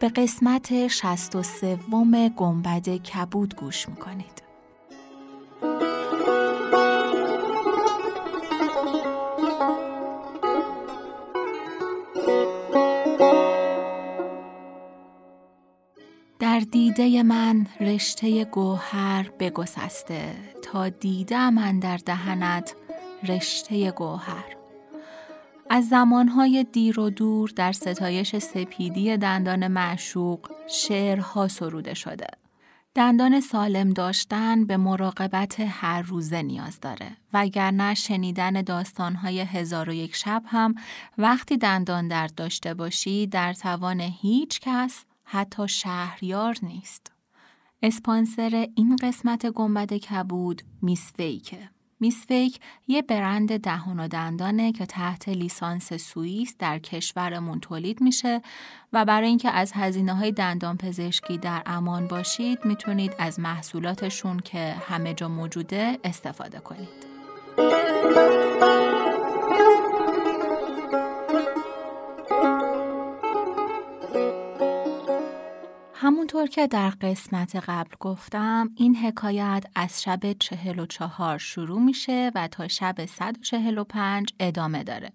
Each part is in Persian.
به قسمت 63 گنبد کبود گوش می‌کنید. در دیده من رشته گوهر بگسسته تا دیده من در دهنت رشته گوهر. از زمانهای دیر و دور در ستایش سپیدی دندان معشوق شعرها سروده شده. دندان سالم داشتن به مراقبت هر روزه نیاز داره وگرنه شنیدن داستانهای هزار و یک شب هم وقتی دندان درد داشته باشی در توان هیچ کس حتی شهریار نیست. اسپانسر این قسمت گنبد کبود میس فیکه. میس فیک یه برند دهان و دندانه که تحت لیسانس سوئیس در کشورمون تولید میشه و برای اینکه از هزینه های دندان پزشکی در امان باشید می‌تونید از محصولاتشون که همه جا موجوده استفاده کنید. همونطور که در قسمت قبل گفتم این حکایت از شب چهل و چهار شروع میشه و تا شب 145 ادامه داره.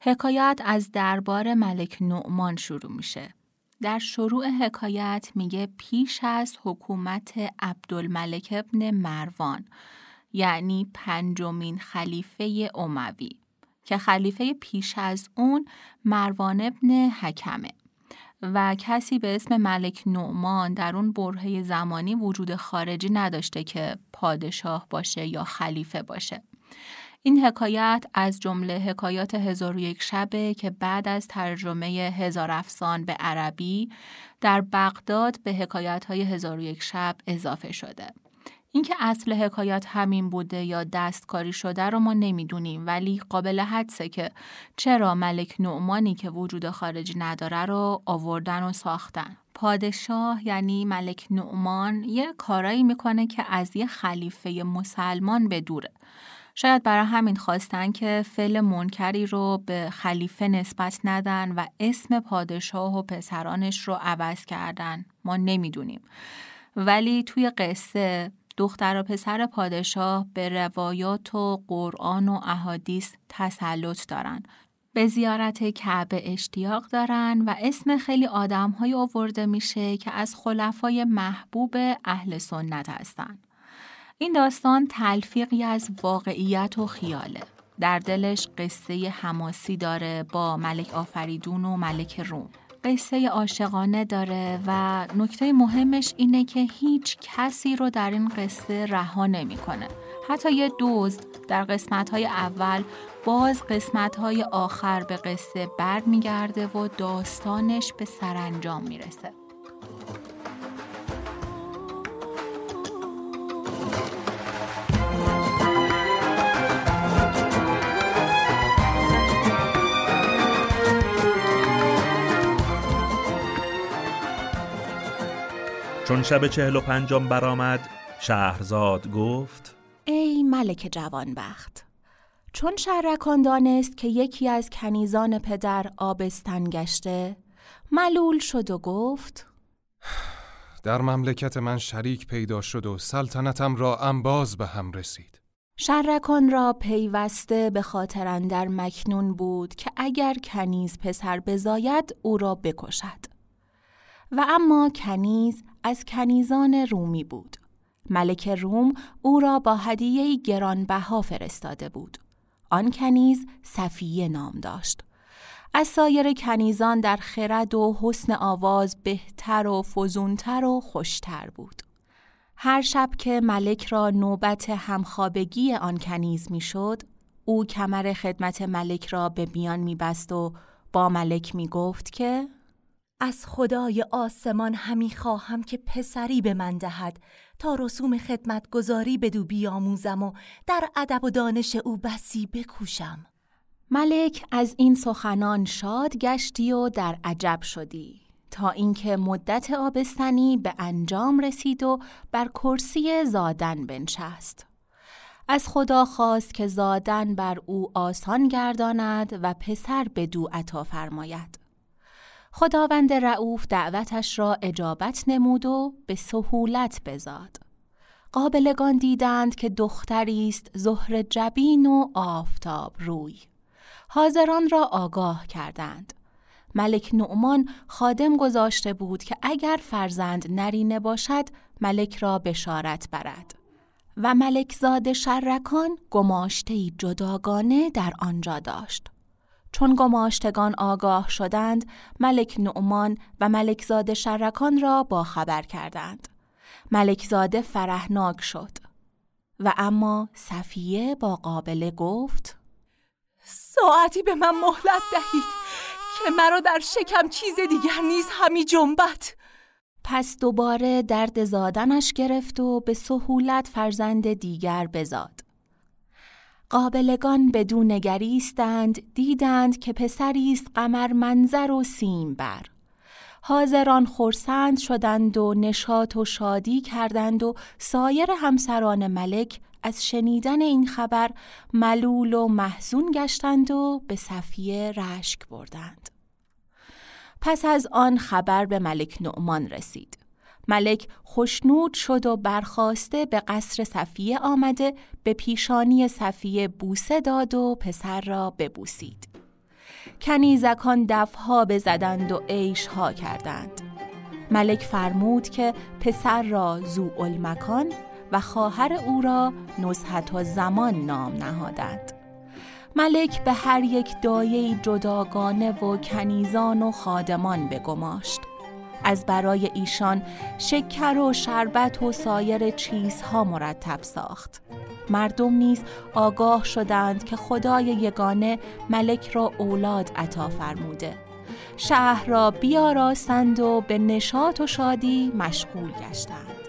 حکایت از دربار ملک نعمان شروع میشه. در شروع حکایت میگه پیش از حکومت عبدالملک ابن مروان یعنی پنجمین خلیفه اموی که خلیفه پیش از اون مروان ابن حکمه و کسی به اسم ملک نعمان در اون برهه زمانی وجود خارجی نداشته که پادشاه باشه یا خلیفه باشه. این حکایت از جمله حکایات هزار و یک شبه که بعد از ترجمه هزار افسان به عربی در بغداد به حکایت های هزار و یک شب اضافه شده. اینکه اصل حکایت همین بوده یا دستکاری شده رو ما نمی‌دونیم ولی قابل حدسه که چرا ملک نعمانی که وجود خارجی نداره رو آوردن و ساختن. پادشاه یعنی ملک نعمان یه کارایی می‌کنه که از یه خلیفه مسلمان به دوره. شاید برای همین خواستن که فعل منکری رو به خلیفه نسبت ندن و اسم پادشاه و پسرانش رو عوض کردن. ما نمی‌دونیم. ولی توی قصه دختر و پسر پادشاه به روایات و قرآن و احادیث تسلط دارن. به زیارت کعبه اشتیاق دارن و اسم خیلی آدم های آورده میشه که از خلفای محبوب اهل سنت هستن. این داستان تلفیقی از واقعیت و خیاله. در دلش قصه حماسی داره با ملک آفریدون و ملک روم. قصه عاشقانه داره و نکته مهمش اینه که هیچ کسی رو در این قصه رها نمی‌کنه. حتی یه دزد در قسمت های اول باز قسمت های آخر به قصه برمیگرده و داستانش به سرانجام می‌رسه. چون شب چهل و پنجم برآمد شهرزاد گفت ای ملک جوانبخت چون شرکان دانست که یکی از کنیزان پدر آبستن گشته ملول شد و گفت در مملکت من شریک پیدا شد و سلطنتم را انباز به هم رسید. شرکان را پیوسته به خاطر اندر مکنون بود که اگر کنیز پسر بزاید او را بکشد. و اما کنیز از کنیزان رومی بود. ملک روم او را با هدیه گرانبها فرستاده بود. آن کنیز صفیه نام داشت. از سایر کنیزان در خرد و حسن آواز بهتر و فزونتر و خوشتر بود. هر شب که ملک را نوبت همخوابگی آن کنیز می‌شد، او کمر خدمت ملک را به بیان میبست و با ملک می گفت که از خدای آسمان همی خواهم که پسری به من دهد تا رسوم خدمتگذاری بدو بیاموزم و در ادب و دانش او بسی بکوشم. ملک از این سخنان شاد گشتی و در عجب شدی. تا اینکه مدت آبستنی به انجام رسید و بر کرسی زادن بنشست. از خدا خواست که زادن بر او آسان گرداند و پسر به دو عطا فرماید. خداوند رعوف دعوتش را اجابت نمود و به سهولت بزاد. قابلگان دیدند که دختری است زهر جبین و آفتاب روی. حاضران را آگاه کردند. ملک نعمان خادم گذاشته بود که اگر فرزند نرینه باشد ملک را بشارت برد. و ملک زاد شرکان گماشته جداگانه در آنجا داشت. چون گماشتگان آگاه شدند ملک نعمان و ملک زاد شرکان را با خبر کردند. ملک زاده فرهناک شد. و اما صفیه با قابله گفت ساعتی به من مهلت دهید که مرا در شکم چیز دیگر نیز همی جنبت پس دوباره درد زادنش گرفت و به سهولت فرزند دیگر بزاد. قابلگان بدون نگریستند دیدند که پسری است قمر منظر و سیم بر. حاضران خورسند شدند و نشاط و شادی کردند و سایر همسران ملک از شنیدن این خبر ملول و محزون گشتند و به صفیه رشک بردند. پس از آن خبر به ملک نعمان رسید. ملک خشنود شد و برخواسته به قصر صفیه آمده به پیشانی صفیه بوسه داد و پسر را ببوسید. کنیزکان دفها بزدند و عیشها کردند. ملک فرمود که پسر را زو مکان و خواهر او را نزهت و زمان نام نهادند. ملک به هر یک دایه جداگانه و کنیزان و خادمان بگماشت. از برای ایشان شکر و شربت و سایر چیزها مرتب ساخت. مردم نیز آگاه شدند که خدای یگانه ملک را اولاد عطا فرموده. شهر را بیاراستند و به نشاط و شادی مشغول گشتند.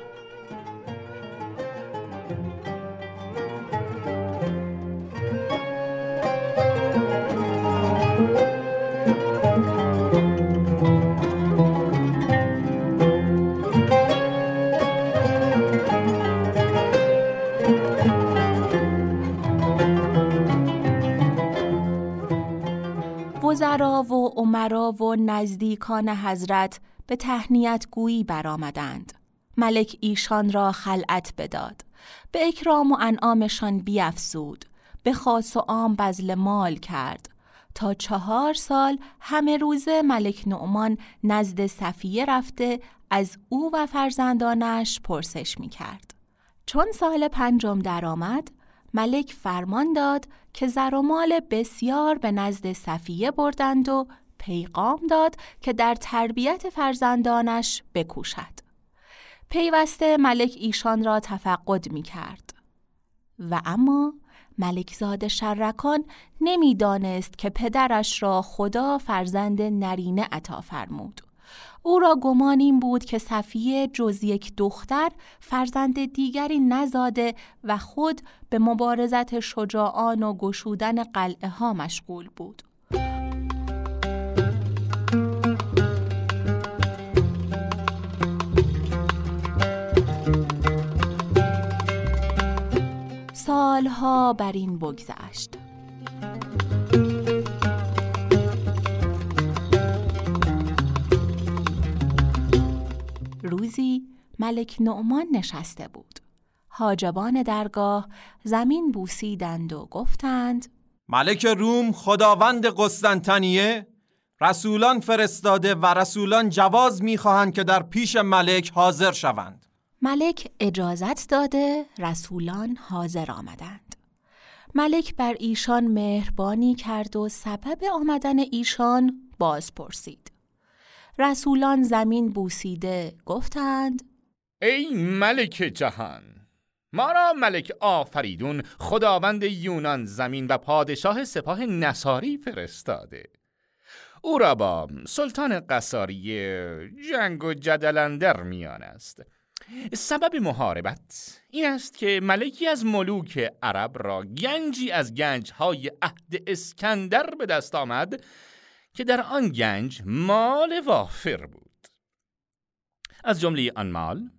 نزدیکان حضرت به تهنیت گویی برآمدند. ملک ایشان را خلعت بداد. به اکرام و انعامشان بیافزود. به خاص و عام بزل مال کرد. تا چهار سال همه روز ملک نعمان نزد صفیه رفته از او و فرزندانش پرسش می کرد. چون سال پنجم درآمد ملک فرمان داد که زر و مال بسیار به نزد صفیه بردند و پیغام داد که در تربیت فرزندانش بکوشد. پیوسته ملک ایشان را تفقد می کرد. و اما ملکزاد شرکان نمی‌دانست که پدرش را خدا فرزند نرینه عطا فرمود. او را گمان این بود که صفیه جز یک دختر فرزند دیگری نزاده و خود به مبارزت شجاعان و گشودن قلعه ها مشغول بود. سالها بر این بگذشت. روزی ملک نعمان نشسته بود. حاجبان درگاه زمین بوسیدند و گفتند ملک روم خداوند قسطنطنیه رسولان فرستاده و رسولان جواز می‌خواهند که در پیش ملک حاضر شوند. ملک اجازت داده رسولان حاضر آمدند. ملک بر ایشان مهربانی کرد و سبب آمدن ایشان باز پرسید. رسولان زمین بوسیده گفتند ای ملک جهان ما را ملک آفریدون خداوند یونان زمین و پادشاه سپاه نصاری فرستاده او را با سلطان قصاری جنگ و جدلندر میان است سبب محاربت این است که ملکی از ملوک عرب را گنجی از گنجهای عهد اسکندر به دست آمد که در آن گنج مال وافر بود. از جمله آن مال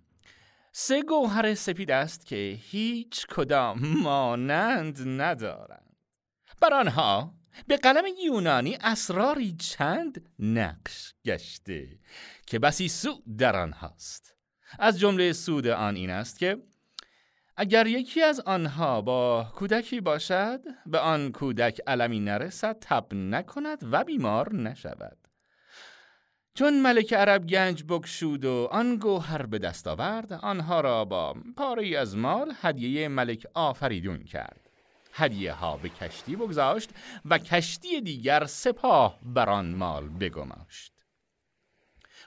سه گوهر سپید است که هیچ کدام مانند ندارند. بر آنها به قلم یونانی اسراری چند نقش گشته که بسی سود در آنهاست. از جمله سود آن این است که اگر یکی از آنها با کودکی باشد به آن کودک علمی نرسد تب نکند و بیمار نشود. چون ملک عرب گنج بکشود و آن گوهر به دست آورد آنها را با پاره از مال هدیه ملک آفریدون کرد. هدیه ها به کشتی بگذاشت و کشتی دیگر سپاه بر آن مال بگماشت.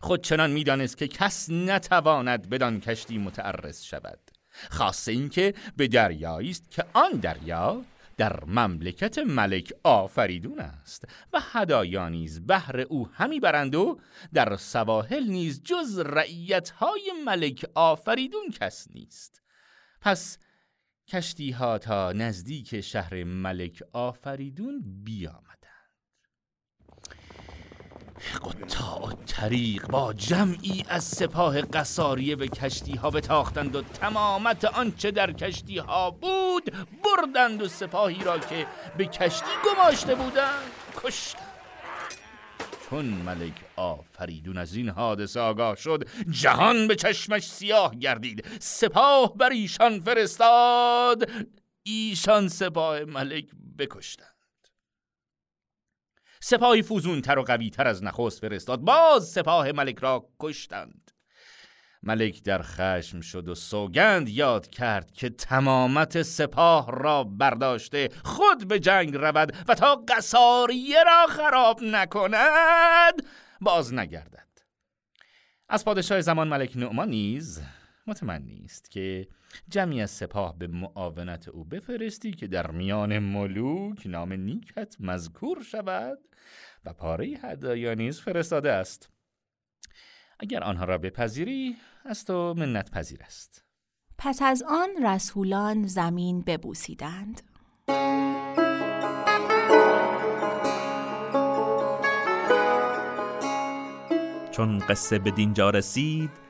خود چنان می‌دانست که کس نتواند بدان کشتی متعرض شود. خاصه اینکه به دریایی است که آن دریا در مملکت ملک آفریدون است و هدایا نیز بهر او همی برند و در سواحل نیز جز رعیت های ملک آفریدون کس نیست. پس کشتی ها تا نزدیک شهر ملک آفریدون بیامد. قطاع و طریق با جمعی از سپاه قصاریه به کشتی ها بتاختند و تمامت آنچه در کشتی ها بود بردند و سپاهی را که به کشتی گماشته بودند کشتند. چون ملک آفریدون از این حادثه آگاه شد جهان به چشمش سیاه گردید. سپاه بر ایشان فرستاد ایشان سپاه ملک بکشتند. سپاهی فوزونتر و قویتر از نخست فرستاد. باز سپاه ملک را کشتند. ملک در خشم شد و سوگند یاد کرد که تمامت سپاه را برداشته خود به جنگ رود و تا قصاریه را خراب نکند باز نگردد. از پادشاه زمان ملک نعمان نیز مطمئن است که جمعی از سپاه به معاونت او بفرستی که در میان ملوک نام نیکت مذکور شود و پاره هدایا نیز فرستاده است. اگر آنها را بپذیری از تو منت پذیر است. پس از آن رسولان زمین ببوسیدند. چون قصه به دینجا رسید